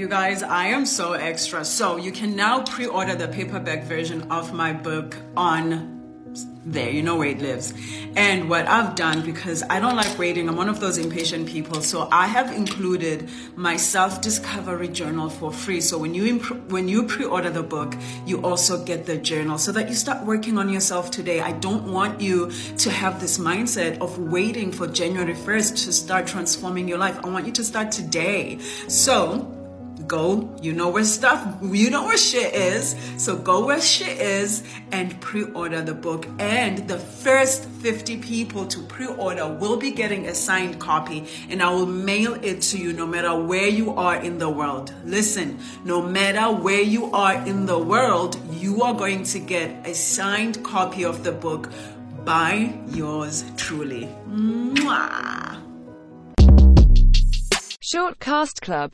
You guys, I am so extra. So you can now pre order the paperback version of my book on there, you know where it lives. And what I've done, because I don't like waiting, I'm one of those impatient people, so I have included my self discovery journal for free. So when you imp- when you pre order the book, you also get the journal so that you start working on yourself today. I don't want you to have this mindset of waiting for January 1st to start transforming your life. I want you to start today. So, go. You know where stuff, you know where shit is. So go where shit is and pre order the book. And the first 50 people to pre order will be getting a signed copy, and I will mail it to you no matter where you are in the world. Listen, no matter where you are in the world, you are going to get a signed copy of the book by yours truly. Mwah. Short Cast Club